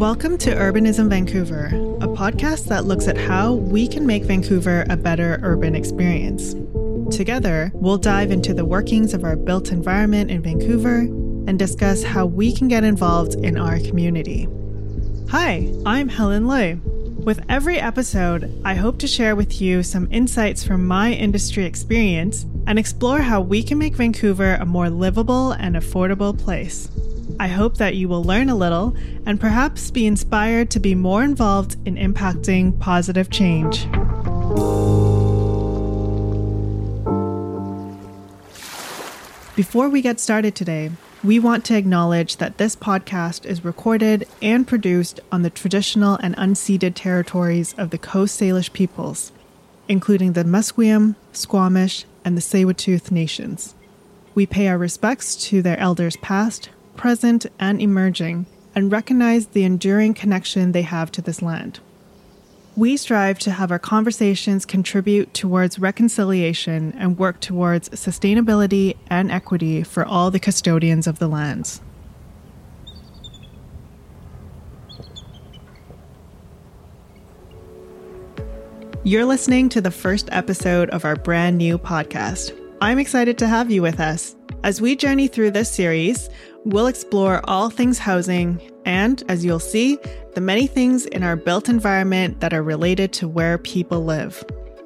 Welcome to Urbanism Vancouver, a podcast that looks at how we can make Vancouver a better urban experience. Together, we'll dive into the workings of our built environment in Vancouver and discuss how we can get involved in our community. Hi, I'm Helen Lui. With every episode, I hope to share with you some insights from my industry experience and explore how we can make Vancouver a more livable and affordable place. I hope that you will learn a little and perhaps be inspired to be more involved in impacting positive change. Before we get started today, we want to acknowledge that this podcast is recorded and produced on the traditional and unceded territories of the Coast Salish peoples, including the Musqueam, Squamish, and the Tsleil-Waututh nations. We pay our respects to their elders past, present, and emerging, and recognize the enduring connection they have to this land. We strive to have our conversations contribute towards reconciliation and work towards sustainability and equity for all the custodians of the lands. You're listening to the first episode of our brand new podcast. I'm excited to have you with us. As we journey through this series, we'll explore all things housing and, as you'll see, the many things in our built environment that are related to where people live.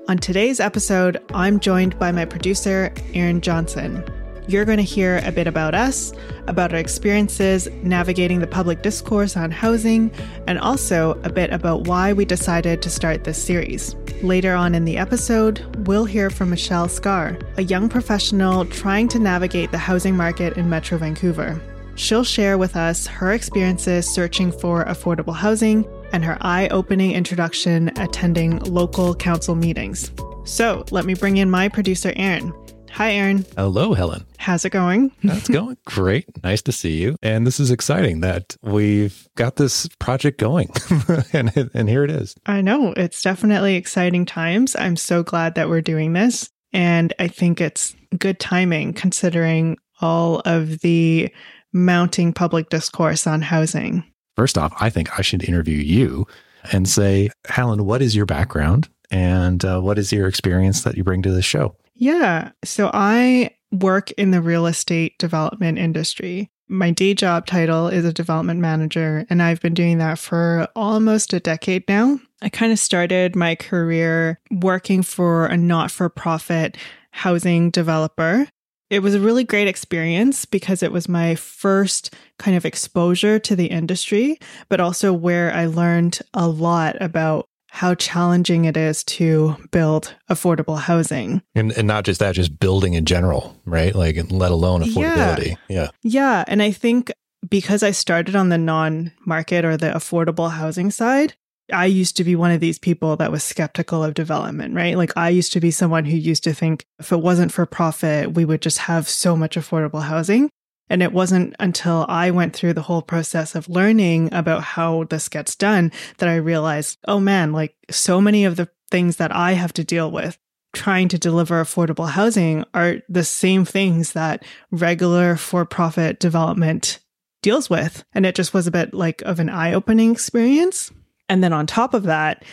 On today's episode, I'm joined by my producer, Aaron Johnson. You're going to hear a bit about us, about our experiences navigating the public discourse on housing, and also a bit about why we decided to start this series. Later on in the episode, we'll hear from Michelle Scarr, a young professional trying to navigate the housing market in Metro Vancouver. She'll share with us her experiences searching for affordable housing and her eye opening introduction attending local council meetings. So let me bring in my producer, Aaron. Hi, Aaron. Hello, Helen. How's it going? That's going great. Nice to see you. And this is exciting that we've got this project going. and, and here it is. I know. It's definitely exciting times. I'm so glad that we're doing this. And I think it's good timing considering all of the mounting public discourse on housing. First off, I think I should interview you and say, Helen, what is your background and uh, what is your experience that you bring to this show? Yeah. So I work in the real estate development industry. My day job title is a development manager, and I've been doing that for almost a decade now. I kind of started my career working for a not for profit housing developer. It was a really great experience because it was my first kind of exposure to the industry, but also where I learned a lot about how challenging it is to build affordable housing. And, and not just that, just building in general, right? Like, let alone affordability. Yeah. Yeah. yeah. And I think because I started on the non market or the affordable housing side, I used to be one of these people that was skeptical of development, right? Like I used to be someone who used to think if it wasn't for profit, we would just have so much affordable housing. And it wasn't until I went through the whole process of learning about how this gets done that I realized, oh man, like so many of the things that I have to deal with trying to deliver affordable housing are the same things that regular for profit development deals with. And it just was a bit like of an eye opening experience. And then on top of that,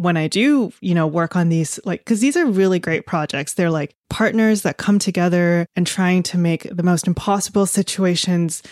when I do, you know, work on these, like, because these are really great projects. They're like partners that come together and trying to make the most impossible situations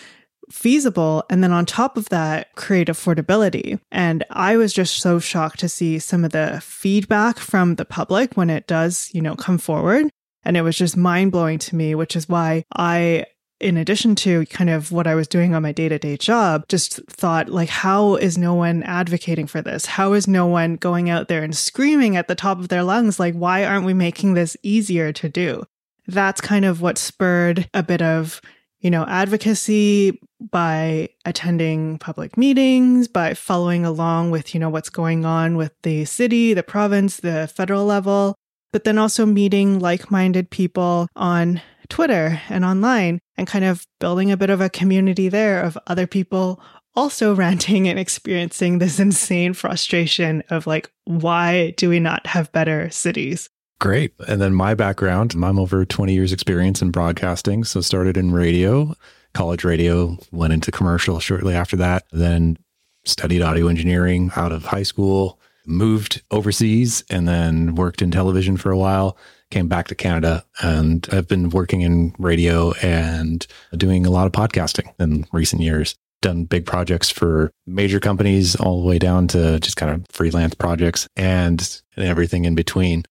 feasible. And then on top of that, create affordability. And I was just so shocked to see some of the feedback from the public when it does, you know, come forward. And it was just mind blowing to me, which is why I in addition to kind of what I was doing on my day to day job, just thought, like, how is no one advocating for this? How is no one going out there and screaming at the top of their lungs, like, why aren't we making this easier to do? That's kind of what spurred a bit of, you know, advocacy by attending public meetings, by following along with, you know, what's going on with the city, the province, the federal level, but then also meeting like minded people on Twitter and online and kind of building a bit of a community there of other people also ranting and experiencing this insane frustration of like, why do we not have better cities? Great. And then my background, I'm over 20 years experience in broadcasting. So started in radio, college radio, went into commercial shortly after that, then studied audio engineering out of high school, moved overseas, and then worked in television for a while. Came back to Canada and I've been working in radio and doing a lot of podcasting in recent years. Done big projects for major companies all the way down to just kind of freelance projects and, and everything in between.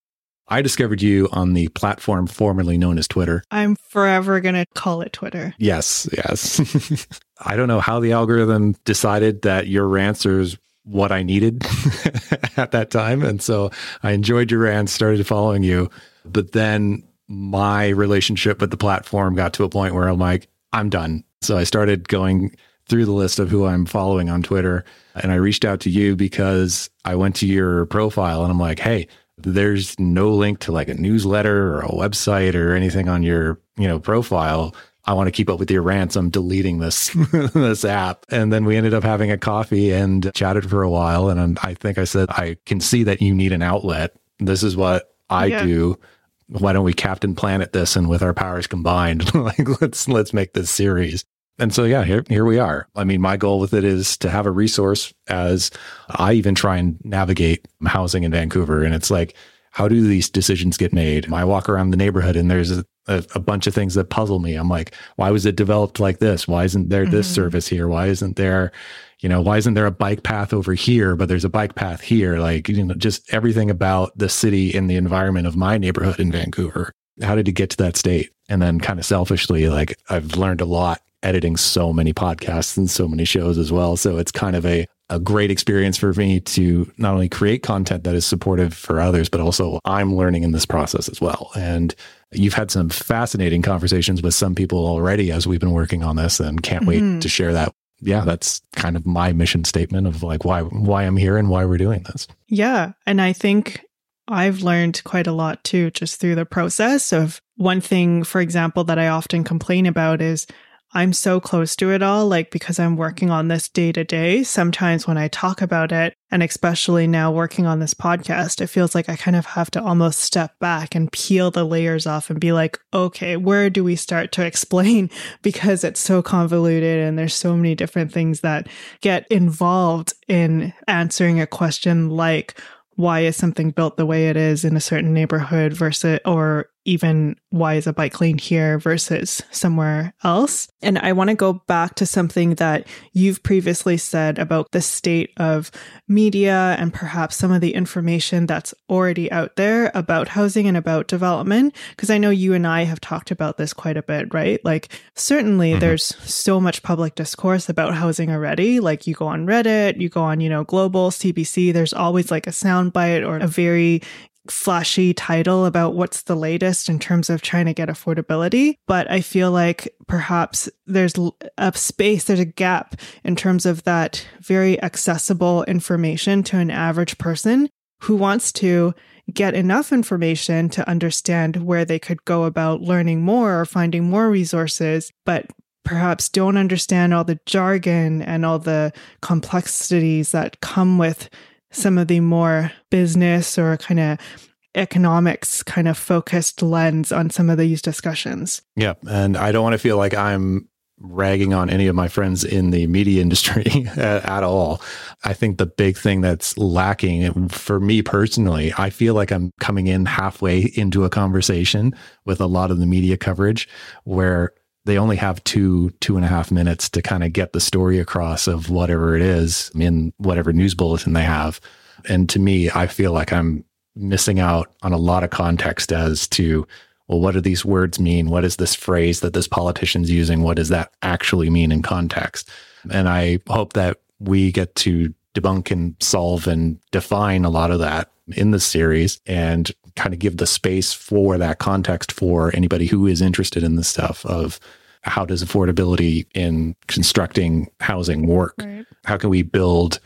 I discovered you on the platform formerly known as Twitter. I'm forever going to call it Twitter. Yes, yes. I don't know how the algorithm decided that your rants are what I needed at that time. And so I enjoyed your rants, started following you. But then my relationship with the platform got to a point where I'm like, I'm done. So I started going through the list of who I'm following on Twitter. And I reached out to you because I went to your profile and I'm like, hey, there's no link to like a newsletter or a website or anything on your, you know, profile. I want to keep up with your rants. I'm deleting this this app. And then we ended up having a coffee and chatted for a while. And I think I said, I can see that you need an outlet. This is what I yeah. do. Why don't we Captain Planet this and with our powers combined, like let's let's make this series. And so, yeah, here, here we are. I mean, my goal with it is to have a resource as I even try and navigate housing in Vancouver. And it's like, how do these decisions get made? I walk around the neighborhood and there's a, a, a bunch of things that puzzle me. I'm like, why was it developed like this? Why isn't there this mm-hmm. service here? Why isn't there, you know, why isn't there a bike path over here, but there's a bike path here? Like, you know, just everything about the city and the environment of my neighborhood in Vancouver. How did it get to that state? And then kind of selfishly, like I've learned a lot editing so many podcasts and so many shows as well. So it's kind of a, a great experience for me to not only create content that is supportive for others, but also I'm learning in this process as well. And you've had some fascinating conversations with some people already as we've been working on this and can't mm-hmm. wait to share that. Yeah, that's kind of my mission statement of like why why I'm here and why we're doing this. Yeah, and I think I've learned quite a lot too just through the process of one thing for example that I often complain about is I'm so close to it all, like because I'm working on this day to day. Sometimes when I talk about it, and especially now working on this podcast, it feels like I kind of have to almost step back and peel the layers off and be like, okay, where do we start to explain? Because it's so convoluted and there's so many different things that get involved in answering a question like, why is something built the way it is in a certain neighborhood versus, or even why is a bike lane here versus somewhere else. And I want to go back to something that you've previously said about the state of media and perhaps some of the information that's already out there about housing and about development. Because I know you and I have talked about this quite a bit, right? Like, certainly mm-hmm. there's so much public discourse about housing already. Like, you go on Reddit, you go on, you know, Global, CBC, there's always like a soundbite or a very flashy title about what's the latest in terms of trying to get affordability. But I feel like perhaps there's a space, there's a gap in terms of that very accessible information to an average person who wants to get enough information to understand where they could go about learning more or finding more resources, but perhaps don't understand all the jargon and all the complexities that come with some of the more business or kind of economics kind of focused lens on some of these discussions. Yeah. And I don't want to feel like I'm ragging on any of my friends in the media industry at, all. I think the big thing that's lacking for me personally, I feel like I'm coming in halfway into a conversation with a lot of the media coverage where they only have two, two and a half minutes to kind of get the story across of whatever it is in whatever news bulletin they have. And to me, I feel like I'm missing out on a lot of context as to, well, what do these words mean? What is this phrase that this politician's using? What does that actually mean in context? And I hope that we get to debunk and solve and define a lot of that in the series and kind of give the space for that context for anybody who is interested in this stuff of how does affordability in constructing housing work? Right. How can we build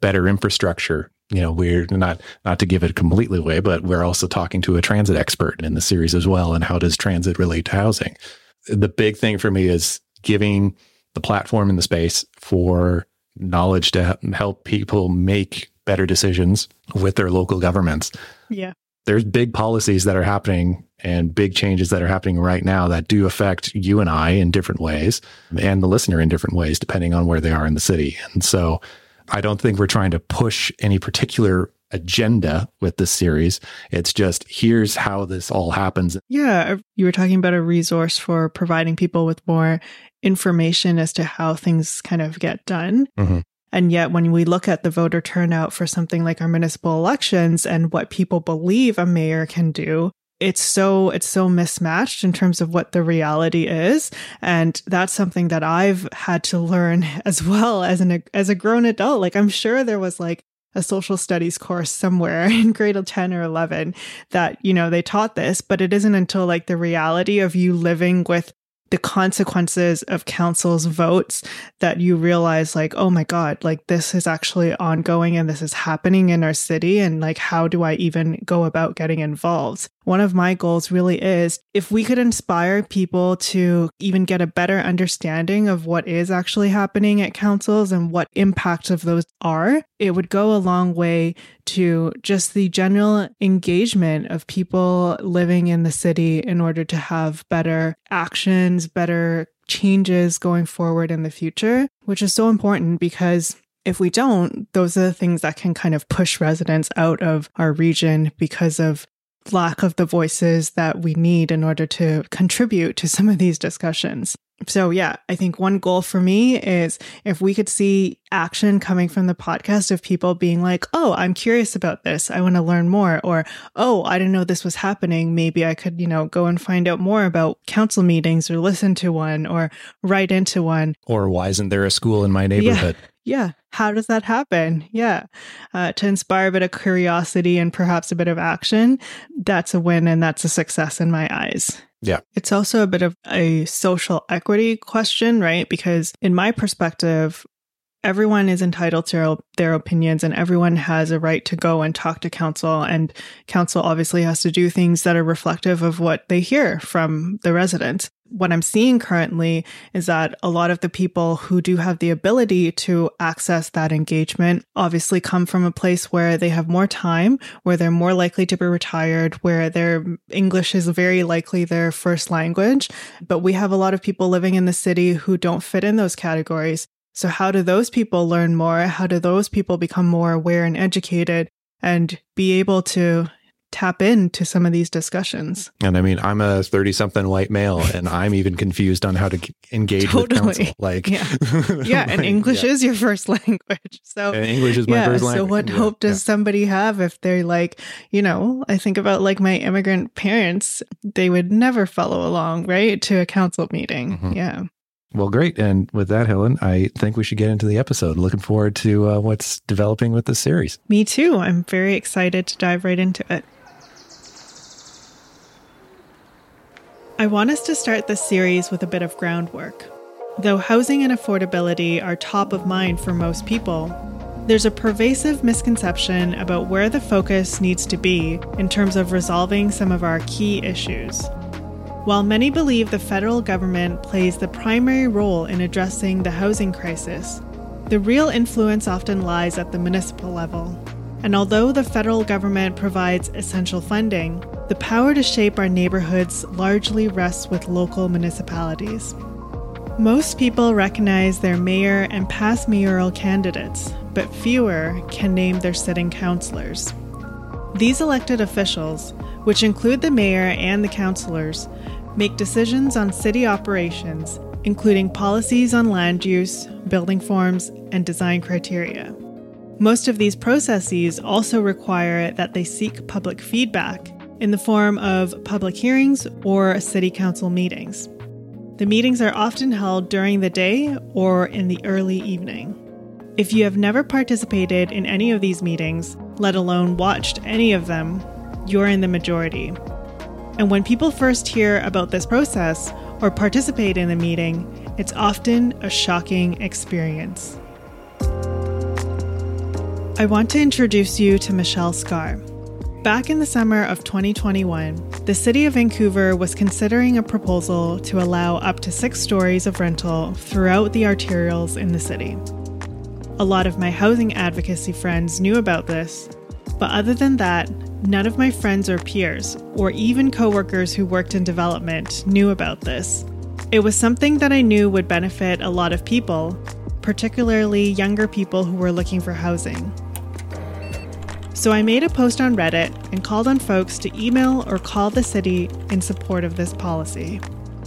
better infrastructure? You know, we're not not to give it completely away, but we're also talking to a transit expert in the series as well. And how does transit relate to housing? The big thing for me is giving the platform and the space for knowledge to help people make better decisions with their local governments. Yeah. There's big policies that are happening and big changes that are happening right now that do affect you and I in different ways and the listener in different ways, depending on where they are in the city. And so I don't think we're trying to push any particular agenda with this series. It's just here's how this all happens. Yeah. You were talking about a resource for providing people with more information as to how things kind of get done. Mm-hmm. And yet, when we look at the voter turnout for something like our municipal elections and what people believe a mayor can do, it's so it's so mismatched in terms of what the reality is. And that's something that i've had to learn as well as an as a grown adult. Like i'm sure there was like a social studies course somewhere in grade 10 or 11 that you know they taught this but it isn't until like the reality of you living with the consequences of council's votes that you realize like oh my god like this is actually ongoing and this is happening in our city. And like how do i even go about getting involved one of my goals really is if we could inspire people to even get a better understanding of what is actually happening at councils and what impacts of those are, it would go a long way to just the general engagement of people living in the city in order to have better actions, better changes going forward in the future, which is so important because if we don't, those are the things that can kind of push residents out of our region because of lack of the voices that we need in order to contribute to some of these discussions. So, yeah, I think one goal for me is if we could see action coming from the podcast of people being like, oh, I'm curious about this. I want to learn more. Or, oh, I didn't know this was happening. Maybe I could, you know, go and find out more about council meetings or listen to one or write into one. Or why isn't there a school in my neighborhood? Yeah how does that happen? Yeah, uh, to inspire a bit of curiosity and perhaps a bit of action, that's a win and that's a success in my eyes. Yeah. It's also a bit of a social equity question, right? Because in my perspective, everyone is entitled to their opinions and everyone has a right to go and talk to council. And council obviously has to do things that are reflective of what they hear from the residents. What i'm seeing currently is that a lot of the people who do have the ability to access that engagement obviously come from a place where they have more time where they're more likely to be retired where their english is very likely their first language. But we have a lot of people living in the city who don't fit in those categories so, how do those people learn more? How do those people become more aware and educated and be able to tap into some of these discussions? And I mean, I'm a 30 something white male and I'm even confused on how to engage totally. with council. Like, yeah, yeah and English yeah. is your first language. So, and English is my yeah, first language. So, what hope does somebody have if they're like, you know, I think about like my immigrant parents, they would never follow along, right, to a council meeting. Mm-hmm. Yeah. Well, great. And with that, Helen, I think we should get into the episode. Looking forward to uh, what's developing with this series. Me too. I'm very excited to dive right into it. I want us to start this series with a bit of groundwork. Though housing and affordability are top of mind for most people, there's a pervasive misconception about where the focus needs to be in terms of resolving some of our key issues. While many believe the federal government plays the primary role in addressing the housing crisis, the real influence often lies at the municipal level. And although the federal government provides essential funding, the power to shape our neighborhoods largely rests with local municipalities. Most people recognize their mayor and past mayoral candidates, but fewer can name their sitting councilors. These elected officials, which include the mayor and the councilors, make decisions on city operations, including policies on land use, building forms, and design criteria. Most of these processes also require that they seek public feedback in the form of public hearings or city council meetings. The meetings are often held during the day or in the early evening. If you have never participated in any of these meetings, let alone watched any of them, you're in the majority. And when people first hear about this process or participate in a meeting, it's often a shocking experience. I want to introduce you to Michelle Scarr. Back in the summer of 2021, the City of Vancouver was considering a proposal to allow up to six stories of rental throughout the arterials in the city. A lot of my housing advocacy friends knew about this, but other than that, none of my friends or peers, or even coworkers who worked in development, knew about this. It was something that I knew would benefit a lot of people, particularly younger people who were looking for housing. So I made a post on Reddit and called on folks to email or call the city in support of this policy.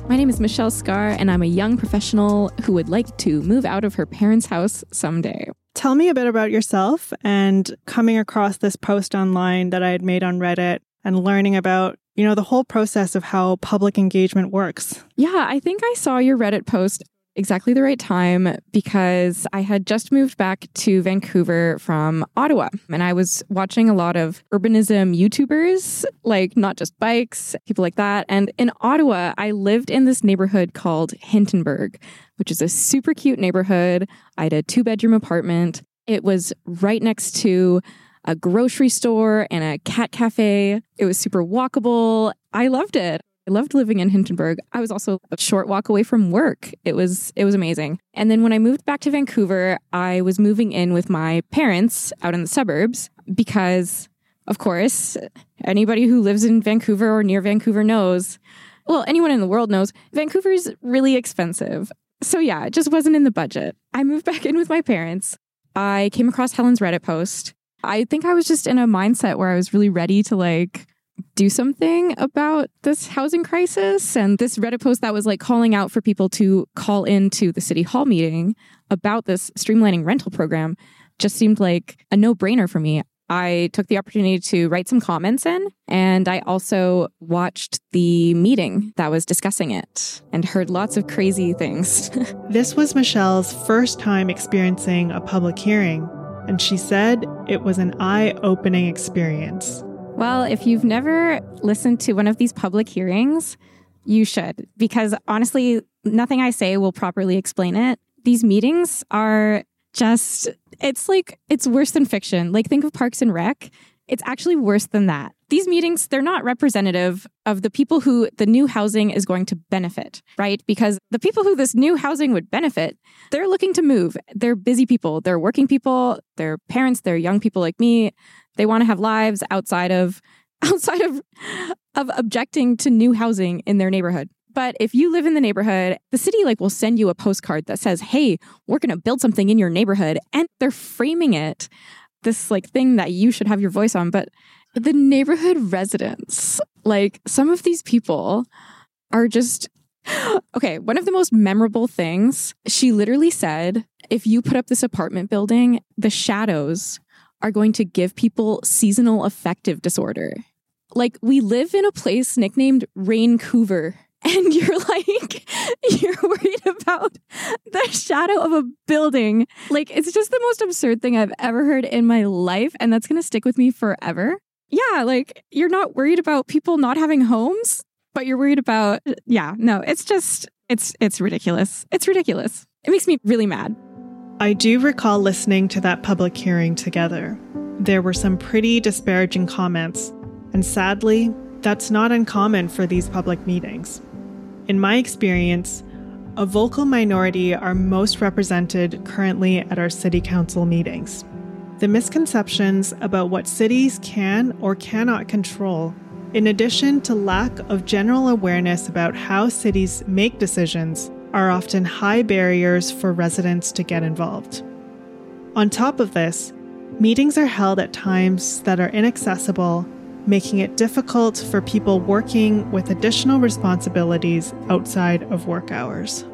My name is Michelle Scarr, and I'm a young professional who would like to move out of her parents' house someday. Tell me a bit about yourself and coming across this post online that I had made on Reddit and learning about, you know, the whole process of how public engagement works. Yeah, I think I saw your Reddit post exactly the right time because I had just moved back to Vancouver from Ottawa and I was watching a lot of urbanism YouTubers, like not just bikes, people like that. And in Ottawa, I lived in this neighborhood called Hintonburg, which is a super cute neighborhood. I had a two bedroom apartment. It was right next to a grocery store and a cat cafe. It was super walkable. I loved it. I loved living in Hintonburg. I was also a short walk away from work. It was it was amazing. And then when I moved back to Vancouver, I was moving in with my parents out in the suburbs because of course, anybody who lives in Vancouver or near Vancouver knows, well, anyone in the world knows, Vancouver's really expensive. So yeah, it just wasn't in the budget. I moved back in with my parents. I came across Helen's Reddit post. I think I was just in a mindset where I was really ready to like do something about this housing crisis. And this Reddit post that was like calling out for people to call into the city hall meeting about this streamlining rental program just seemed like a no brainer for me. I took the opportunity to write some comments in, and I also watched the meeting that was discussing it and heard lots of crazy things. this was Michelle's first time experiencing a public hearing, and she said it was an eye opening experience. Well, if you've never listened to one of these public hearings, you should, because honestly, nothing I say will properly explain it. These meetings are just, it's like, it's worse than fiction. Like, think of Parks and Rec. It's actually worse than that. These meetings, they're not representative of the people who the new housing is going to benefit, right? Because the people who this new housing would benefit, they're looking to move. They're busy people, they're working people, they're parents, they're young people like me. They want to have lives outside of outside of of objecting to new housing in their neighborhood. But if you live in the neighborhood, the city like will send you a postcard that says, "Hey, we're going to build something in your neighborhood." And they're framing it this like thing that you should have your voice on, but the neighborhood residents, like some of these people are just okay, one of the most memorable things, she literally said, if you put up this apartment building, the shadows are going to give people seasonal affective disorder. Like we live in a place nicknamed Raincouver. And you're like, you're worried about the shadow of a building. Like, it's just the most absurd thing I've ever heard in my life. And that's going to stick with me forever. Yeah, like, you're not worried about people not having homes, but you're worried about, yeah, no, it's just, it's, it's ridiculous. It's ridiculous. It makes me really mad. I do recall listening to that public hearing together. There were some pretty disparaging comments, and sadly, that's not uncommon for these public meetings. In my experience, a vocal minority are most represented currently at our city council meetings. The misconceptions about what cities can or cannot control, in addition to lack of general awareness about how cities make decisions, are often high barriers for residents to get involved. On top of this, meetings are held at times that are inaccessible, making it difficult for people working with additional responsibilities outside of work hours.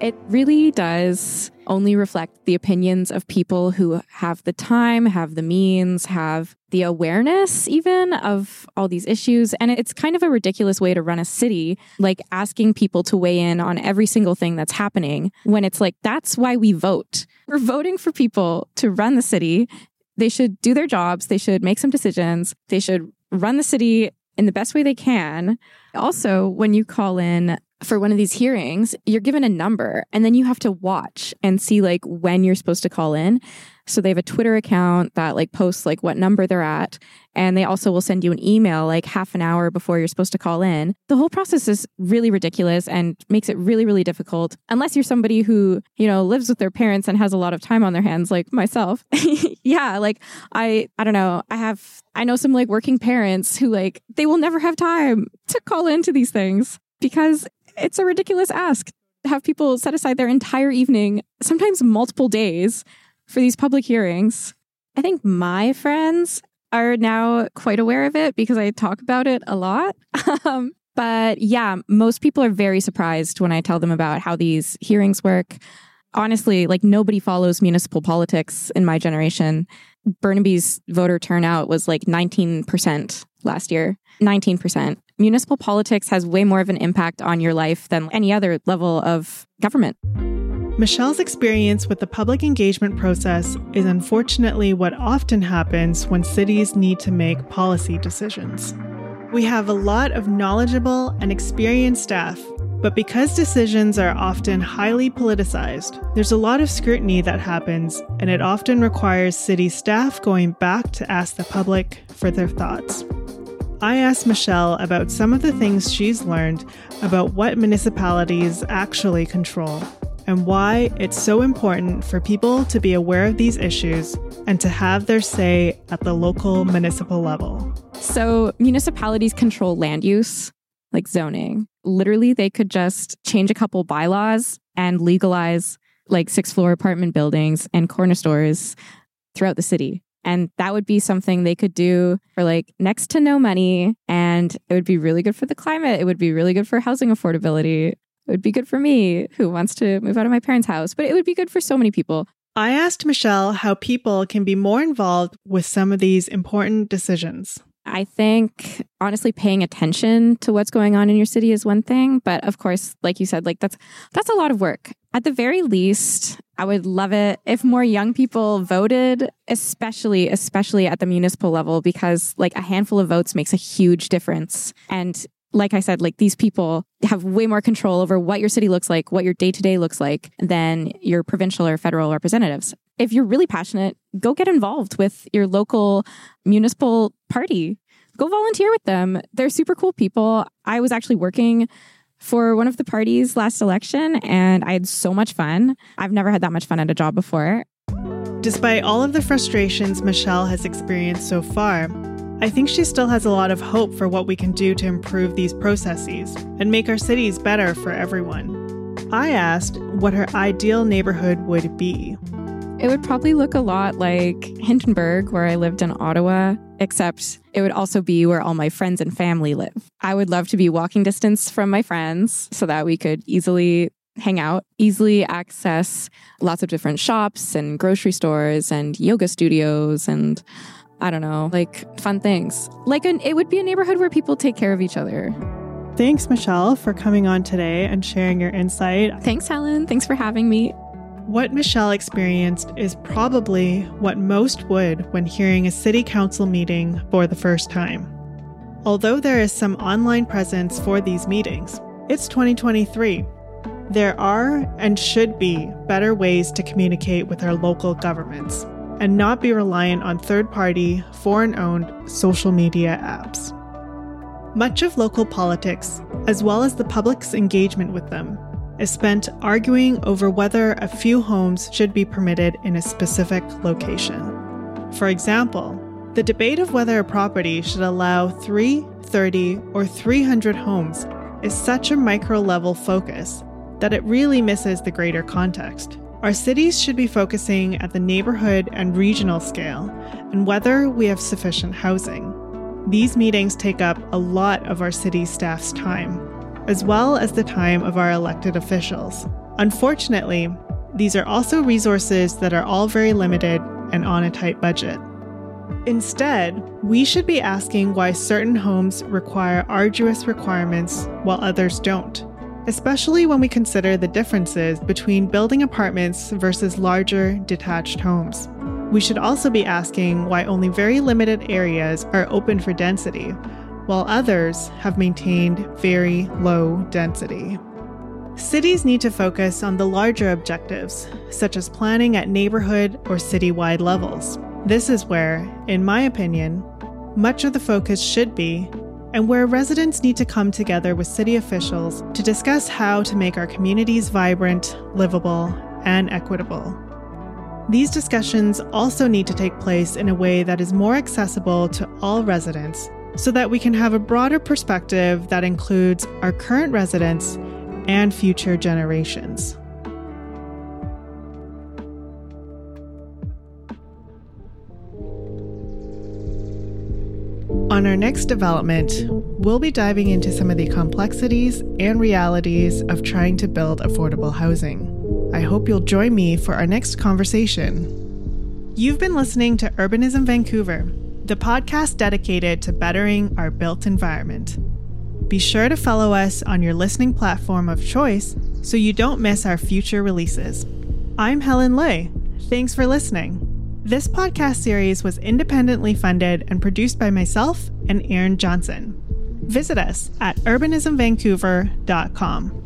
It really does only reflect the opinions of people who have the time, have the means, have the awareness even of all these issues. And it's kind of a ridiculous way to run a city, like asking people to weigh in on every single thing that's happening when it's like, that's why we vote. We're voting for people to run the city. They should do their jobs. They should make some decisions. They should run the city in the best way they can. Also, when you call in for one of these hearings, you're given a number and then you have to watch and see like when you're supposed to call in. So they have a Twitter account that like posts like what number they're at. And they also will send you an email like half an hour before you're supposed to call in. The whole process is really ridiculous and makes it really, really difficult. Unless you're somebody who, you know, lives with their parents and has a lot of time on their hands, like myself. yeah. Like I, I don't know. I have, I know some like working parents who like, they will never have time to call into these things because it's a ridiculous ask. To have people set aside their entire evening, sometimes multiple days, for these public hearings. I think my friends are now quite aware of it because I talk about it a lot. Um, but yeah, most people are very surprised when I tell them about how these hearings work. Honestly, like nobody follows municipal politics in my generation. Burnaby's voter turnout was like 19% last year. 19%. Municipal politics has way more of an impact on your life than any other level of government. Michelle's experience with the public engagement process is unfortunately what often happens when cities need to make policy decisions. We have a lot of knowledgeable and experienced staff, but because decisions are often highly politicized, there's a lot of scrutiny that happens, and it often requires city staff going back to ask the public for their thoughts. I asked Michelle about some of the things she's learned about what municipalities actually control and why it's so important for people to be aware of these issues and to have their say at the local municipal level. So, municipalities control land use, like zoning. Literally, they could just change a couple bylaws and legalize like six floor apartment buildings and corner stores throughout the city. And that would be something they could do for like next to no money. And it would be really good for the climate. It would be really good for housing affordability. It would be good for me who wants to move out of my parents' house, but it would be good for so many people. I asked Michelle how people can be more involved with some of these important decisions. I think honestly paying attention to what's going on in your city is one thing, but of course, like you said, like that's that's a lot of work. At the very least, I would love it if more young people voted, especially especially at the municipal level because like a handful of votes makes a huge difference. And like I said, like these people have way more control over what your city looks like, what your day to day looks like than your provincial or federal representatives. If you're really passionate, go get involved with your local municipal party. Go volunteer with them. They're super cool people. I was actually working for one of the parties last election and I had so much fun. I've never had that much fun at a job before. Despite all of the frustrations Michelle has experienced so far, I think she still has a lot of hope for what we can do to improve these processes and make our cities better for everyone. I asked what her ideal neighborhood would be. It would probably look a lot like Hintonburg, where I lived in Ottawa, except it would also be where all my friends and family live. I would love to be walking distance from my friends so that we could easily hang out, easily access lots of different shops and grocery stores and yoga studios and I don't know, like fun things. Like an, it would be a neighborhood where people take care of each other. Thanks, Michelle, for coming on today and sharing your insight. Thanks, Helen. Thanks for having me. What Michelle experienced is probably what most would when hearing a city council meeting for the first time. Although there is some online presence for these meetings, it's 2023. There are and should be better ways to communicate with our local governments and not be reliant on third party, foreign owned social media apps. Much of local politics, as well as the public's engagement with them, is spent arguing over whether a few homes should be permitted in a specific location. For example, the debate of whether a property should allow 3, 30, or 300 homes is such a micro level focus that it really misses the greater context. Our cities should be focusing at the neighborhood and regional scale and whether we have sufficient housing. These meetings take up a lot of our city staff's time, as well as the time of our elected officials. Unfortunately, these are also resources that are all very limited and on a tight budget. Instead, we should be asking why certain homes require arduous requirements while others don't especially when we consider the differences between building apartments versus larger, detached homes. We should also be asking why only very limited areas are open for density, while others have maintained very low density. Cities need to focus on the larger objectives, such as planning at neighborhood or citywide levels. This is where, in my opinion, much of the focus should be and where residents need to come together with city officials to discuss how to make our communities vibrant, livable, and equitable. These discussions also need to take place in a way that is more accessible to all residents so that we can have a broader perspective that includes our current residents and future generations. On our next development, we'll be diving into some of the complexities and realities of trying to build affordable housing. I hope you'll join me for our next conversation. You've been listening to Urbanism Vancouver, the podcast dedicated to bettering our built environment. Be sure to follow us on your listening platform of choice so you don't miss our future releases. I'm Helen Lui. Thanks for listening. This podcast series was independently funded and produced by myself and Aaron Johnson. Visit us at urbanismvancouver.com.